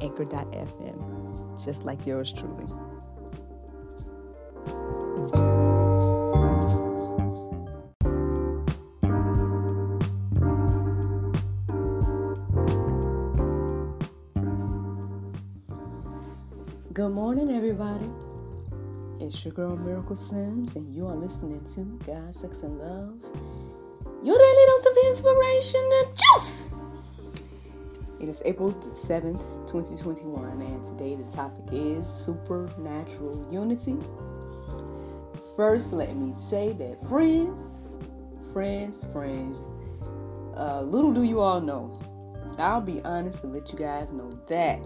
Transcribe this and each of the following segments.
anchor.fm, just like yours truly. Good morning, everybody. It's your girl Miracle Sims, and you are listening to God, Sex, and Love. Your daily dose of inspiration and juice. It is April 7th, 2021, and today the topic is supernatural unity. First, let me say that friends, friends, friends, uh, little do you all know, I'll be honest and let you guys know that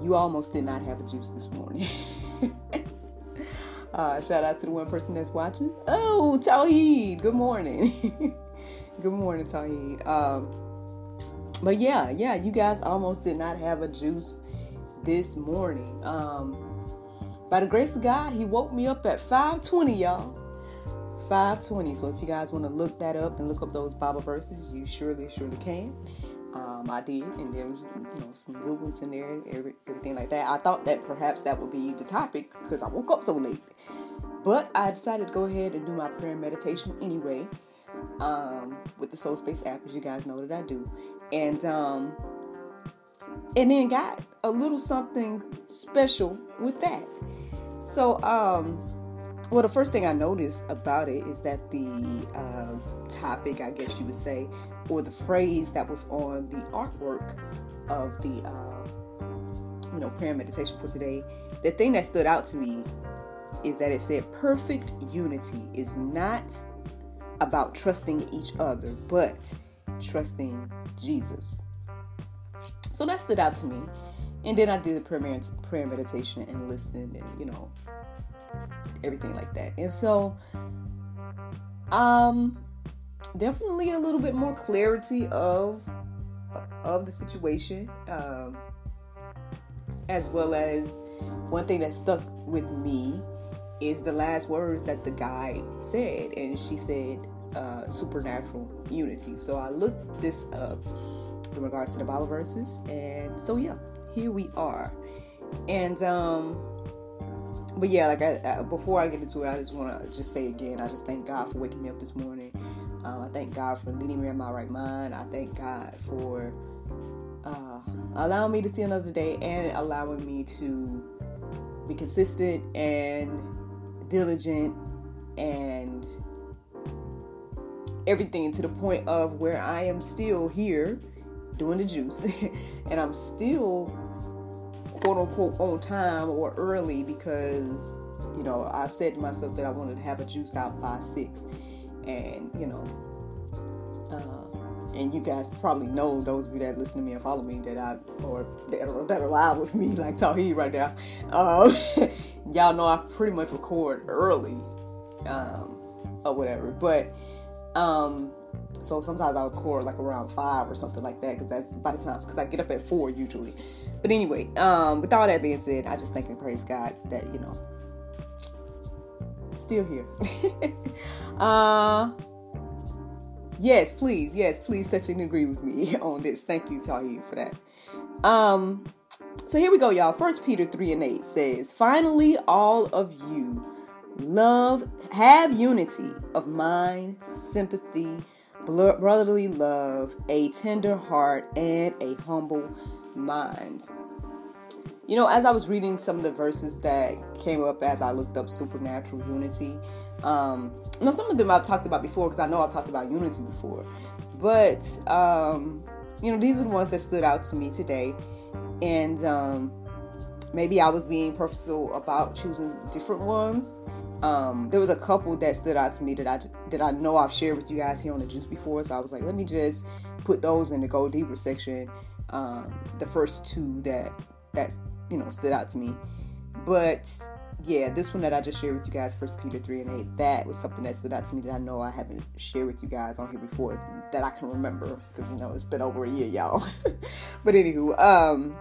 you almost did not have a juice this morning. uh, shout out to the one person that's watching. Oh, Tawheed, good morning. good morning, Tawheed. Um, but yeah, yeah, you guys almost did not have a juice this morning. Um, by the grace of God, He woke me up at 5:20, y'all. 5:20. So if you guys want to look that up and look up those Bible verses, you surely, surely can. Um, I did, and there was you know some good ones in there, every, everything like that. I thought that perhaps that would be the topic because I woke up so late, but I decided to go ahead and do my prayer and meditation anyway. Um, with the Soul Space app, as you guys know that I do, and um, and then got a little something special with that. So, um, well, the first thing I noticed about it is that the uh, topic, I guess you would say, or the phrase that was on the artwork of the, uh, you know, prayer meditation for today, the thing that stood out to me is that it said perfect unity is not about trusting each other, but trusting Jesus. So that stood out to me. And then I did the prayer, prayer meditation and listened and, you know, everything like that. And so, um, definitely a little bit more clarity of of the situation, um, as well as one thing that stuck with me is the last words that the guy said, and she said, uh, supernatural unity. So I looked this up in regards to the Bible verses, and so yeah, here we are. And um, but yeah, like I, I, before I get into it, I just want to just say again, I just thank God for waking me up this morning. Um, I thank God for leading me in my right mind. I thank God for uh, allowing me to see another day and allowing me to be consistent and diligent and everything to the point of where I am still here doing the juice. And I'm still quote unquote on time or early because you know I've said to myself that I wanted to have a juice out by six. And you know uh, and you guys probably know those of you that listen to me and follow me that I or that are, that are live with me like Tawheed right now um, y'all know I pretty much record early um, or whatever. But um, so sometimes I record like around five or something like that because that's by the time because I get up at four usually. But anyway, um, with all that being said, I just thank and praise God that you know still here. uh yes, please, yes, please touch and agree with me on this. Thank you, Tahi, for that. Um, so here we go, y'all. First Peter 3 and 8 says, Finally, all of you love, have unity of mind, sympathy, brotherly love, a tender heart, and a humble mind. You know, as I was reading some of the verses that came up as I looked up supernatural unity, um, now some of them I've talked about before because I know I've talked about unity before, but um, you know, these are the ones that stood out to me today, and um, maybe I was being purposeful about choosing different ones um, there was a couple that stood out to me that I that I know I've shared with you guys here on the juice before. So I was like, let me just put those in the go deeper section um, the first two that that you know stood out to me. But yeah, this one that I just shared with you guys, First Peter three and eight, that was something that stood out to me that I know I haven't shared with you guys on here before that I can remember because you know it's been over a year, y'all. but anywho, um,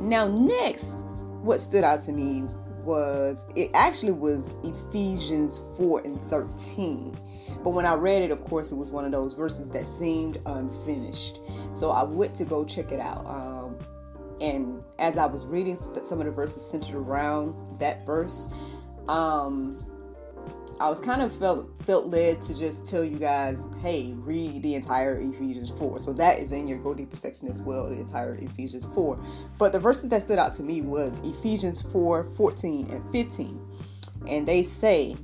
now next, what stood out to me was it actually was Ephesians four and thirteen. But when I read it, of course, it was one of those verses that seemed unfinished. So I went to go check it out. Um, and as I was reading some of the verses centered around that verse, um, I was kind of felt felt led to just tell you guys, hey, read the entire Ephesians 4. So that is in your Go Deeper section as well, the entire Ephesians 4. But the verses that stood out to me was Ephesians 4, 14 and 15. And they say,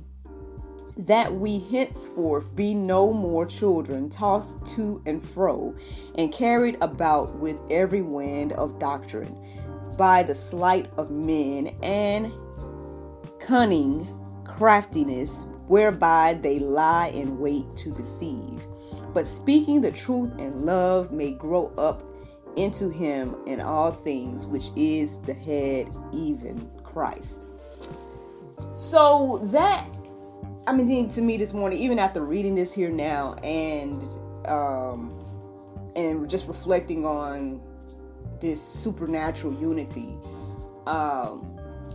that we henceforth be no more children tossed to and fro and carried about with every wind of doctrine by the sleight of men and cunning craftiness whereby they lie in wait to deceive. But speaking the truth in love may grow up into him in all things which is the head even christ. So that I mean, to me this morning, even after reading this here now and um, and just reflecting on this supernatural unity, um,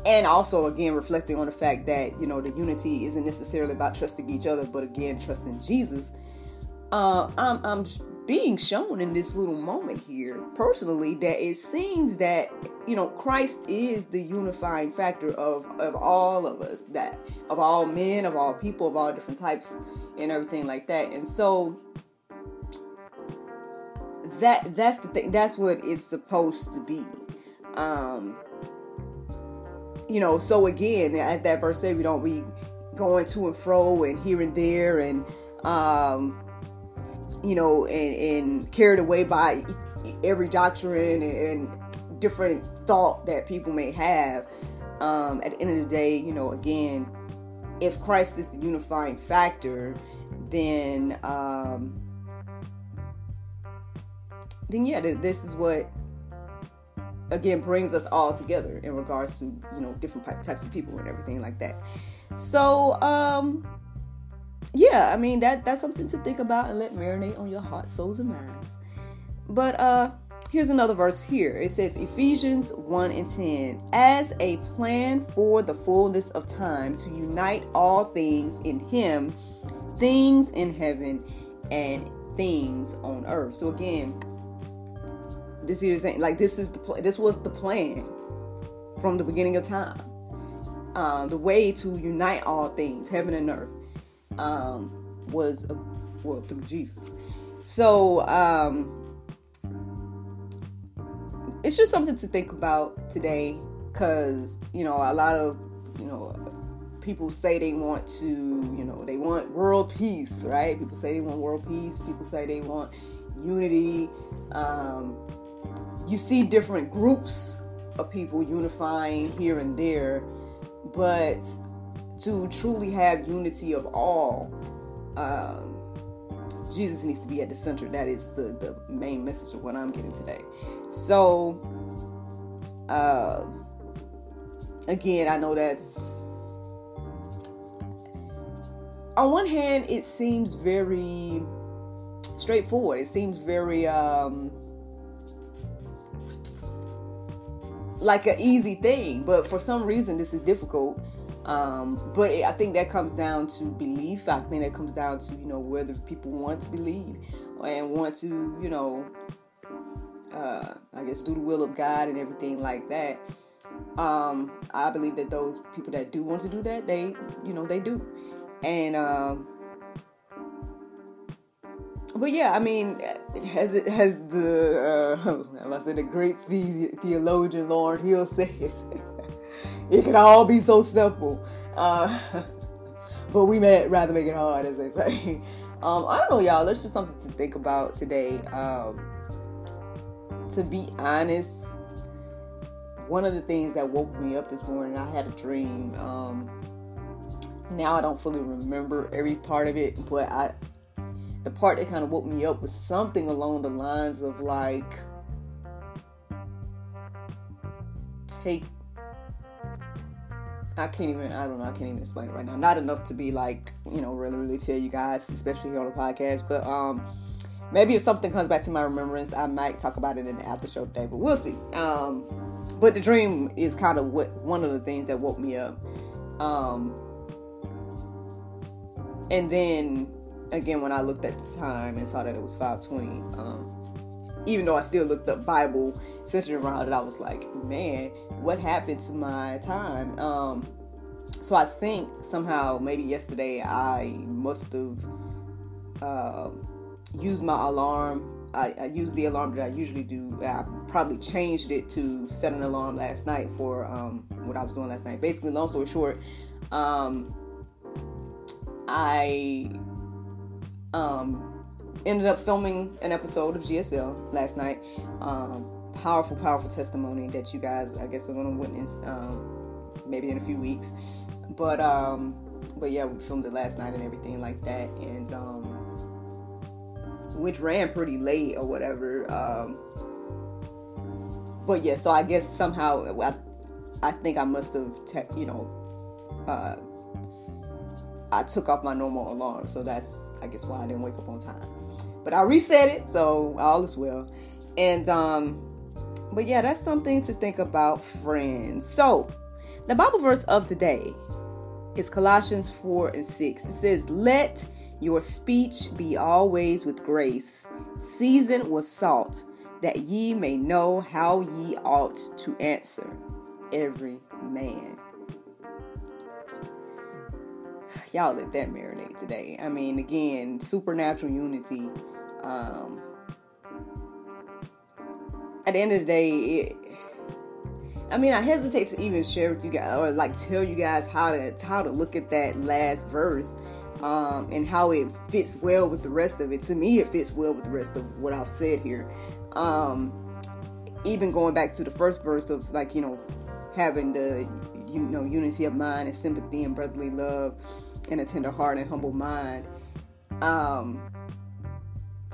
and also again reflecting on the fact that you know the unity isn't necessarily about trusting each other, but again trusting Jesus. Uh, I'm I'm being shown in this little moment here personally that it seems that you know Christ is the unifying factor of of all of us that of all men of all people of all different types and everything like that and so that that's the thing that's what it's supposed to be um you know so again as that verse said we don't be going to and fro and here and there and um you know, and, and carried away by every doctrine and, and different thought that people may have. Um, at the end of the day, you know, again, if Christ is the unifying factor, then um, then yeah, this is what again brings us all together in regards to you know different types of people and everything like that. So um, yeah, I mean that that's something to think about and let marinate on your heart, souls, and minds. But uh here's another verse here. It says Ephesians 1 and 10, as a plan for the fullness of time to unite all things in him, things in heaven and things on earth. So again, this is like this is the pl- this was the plan from the beginning of time. Um, the way to unite all things, heaven and earth um, was a, well through Jesus. So um, it's just something to think about today, because you know a lot of you know people say they want to you know they want world peace, right? People say they want world peace. People say they want unity. Um, you see different groups of people unifying here and there, but to truly have unity of all, um, Jesus needs to be at the center. That is the, the main message of what I'm getting today. So, uh, again, I know that's on one hand, it seems very straightforward. It seems very um, like an easy thing, but for some reason, this is difficult um, but it, I think that comes down to belief. I think that comes down to you know whether people want to believe and want to you know uh, I guess do the will of God and everything like that. Um, I believe that those people that do want to do that, they you know they do, and um, but yeah, I mean, has it has the uh, I said the great theologian Lauryn Hill says it can all be so simple. Uh, but we may rather make it hard, as they say. Um, I don't know, y'all. That's just something to think about today. Um, to be honest, one of the things that woke me up this morning, I had a dream. Um, now I don't fully remember every part of it, but I, the part that kind of woke me up was something along the lines of like take I can't even I don't know I can't even explain it right now. Not enough to be like you know really really tell you guys especially here on the podcast but um maybe if something comes back to my remembrance I might talk about it in the after show today but we'll see. Um but the dream is kind of what one of the things that woke me up. Um and then again when I looked at the time and saw that it was 520, um even though I still looked up Bible centered around it, I was like, man, what happened to my time? Um, so I think somehow, maybe yesterday, I must have uh, used my alarm. I, I used the alarm that I usually do. I probably changed it to set an alarm last night for um, what I was doing last night. Basically, long story short, um, I um, ended up filming an episode of GSL last night. Um, powerful, powerful testimony that you guys, I guess, are going to witness um, maybe in a few weeks. But um, but yeah, we filmed it last night and everything like that, and um, which ran pretty late or whatever. Um, but yeah, so I guess somehow I, I think I must have, te- you know, uh, I took off my normal alarm, so that's I guess why I didn't wake up on time. But I reset it, so all is well. And um, but yeah, that's something to think about, friends. So the Bible verse of today is Colossians 4 and 6. It says, Let your speech be always with grace, seasoned with salt, that ye may know how ye ought to answer every man. Y'all let that marinate today. I mean, again, supernatural unity. Um, at the end of the day, it, I mean, I hesitate to even share with you guys or like tell you guys how to how to look at that last verse um, and how it fits well with the rest of it. To me, it fits well with the rest of what I've said here. Um, even going back to the first verse of like you know having the you know unity of mind and sympathy and brotherly love and a tender heart and humble mind. Um,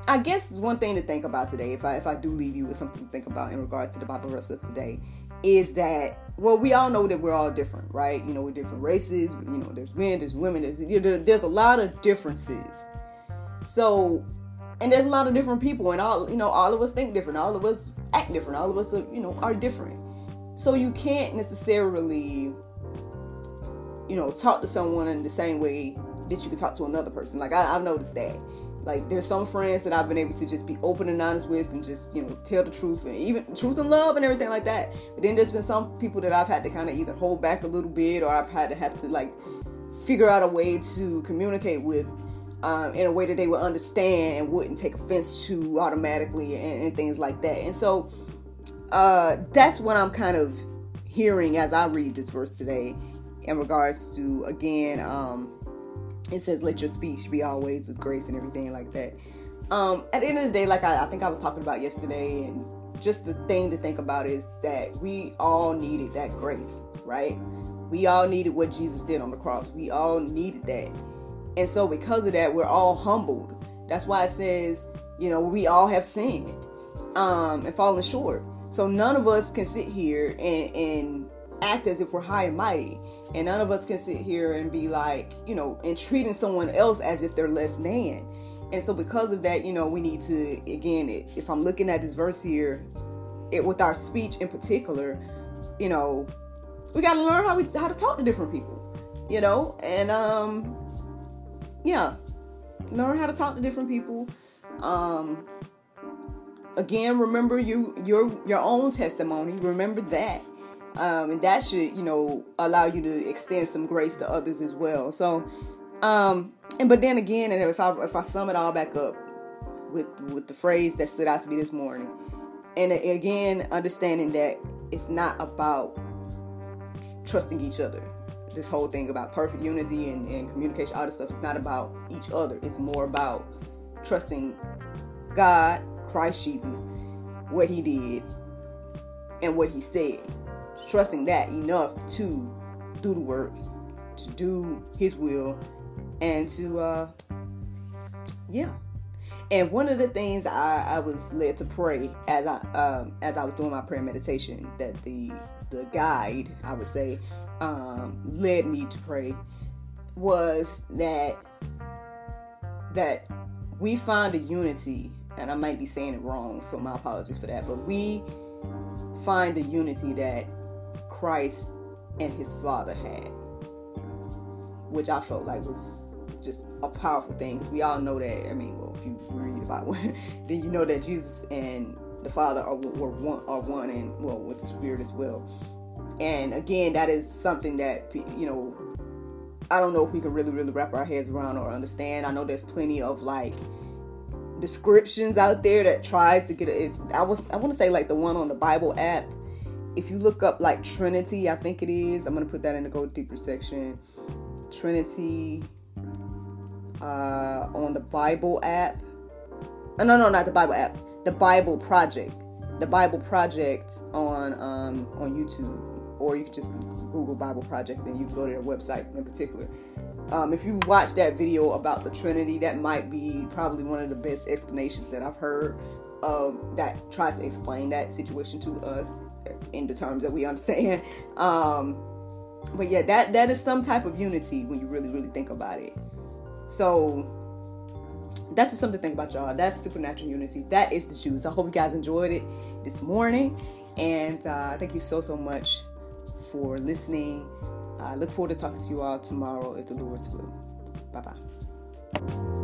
I guess one thing to think about today, if I if I do leave you with something to think about in regards to the Bible verse of today, is that well, we all know that we're all different, right? You know, we're different races. You know, there's men, there's women, there's there's a lot of differences. So, and there's a lot of different people, and all you know, all of us think different, all of us act different, all of us are you know are different. So you can't necessarily, you know, talk to someone in the same way that you can talk to another person. Like I, I've noticed that like there's some friends that I've been able to just be open and honest with and just, you know, tell the truth and even truth and love and everything like that. But then there's been some people that I've had to kind of either hold back a little bit or I've had to have to like figure out a way to communicate with um, in a way that they would understand and wouldn't take offense to automatically and, and things like that. And so uh, that's what I'm kind of hearing as I read this verse today in regards to again um, it says let your speech be always with grace and everything like that. Um, at the end of the day like I, I think i was talking about yesterday and just the thing to think about is that we all needed that grace right? We all needed what jesus did on the cross. We all needed that. And so because of that we're all humbled. That's why it says you know we all have sinned um, and fallen short. So none of us can sit here and, and act as if we're high and mighty. And none of us can sit here and be like, you know, and treating someone else as if they're less than. And so, because of that, you know, we need to, again, if I'm looking at this verse here, it with our speech in particular, you know, we got to learn how we how to talk to different people, you know, and um, yeah, learn how to talk to different people. Um, again, remember you your your own testimony. Remember that um, and that should you know allow you to extend some grace to others as well. So um and but then again and if i if i sum it all back up with with the phrase that stood out to me this morning and again understanding that it's not about trusting each other. This whole thing about perfect unity and, and communication all this stuff it's not about each other. It's more about trusting god christ jesus what he did and what he said trusting that enough to do the work, to do His will, and to, uh, yeah. And one of the things I, I was led to pray as I um, as I was doing my prayer meditation that the the guide, I would say, um, led me to pray was that that we find a unity, and I might be saying it wrong, so my apologies for that, but we find the unity that Christ and his father had, which I felt like was just a powerful thing because we all know that. I mean, well, if you read about one, then you know that Jesus and the Father are, were one, are one, and well, with the Spirit as well. And again, that is something that you know. I don't know if we can really, really wrap our heads around or understand. I know there's plenty of like descriptions out there that tries to get it. I was I want to say like the one on the Bible app if you look up like Trinity, I think it is. I'm gonna put that in the Go Deeper section. Trinity uh, on the Bible app. Oh, no, no, not the Bible app. The Bible Project. The Bible Project on um, on YouTube, or you can just Google Bible Project, then you can go to their website in particular. Um, if you watch that video about the Trinity, that might be probably one of the best explanations that I've heard that tries to explain that situation to us in the terms that we understand. Um, but yeah, that that is some type of unity when you really really think about it. So that's just something to think about, y'all. That's supernatural unity. That is the juice. I hope you guys enjoyed it this morning, and uh, thank you so so much for listening. I look forward to talking to you all tomorrow if the Lord's will. Bye bye.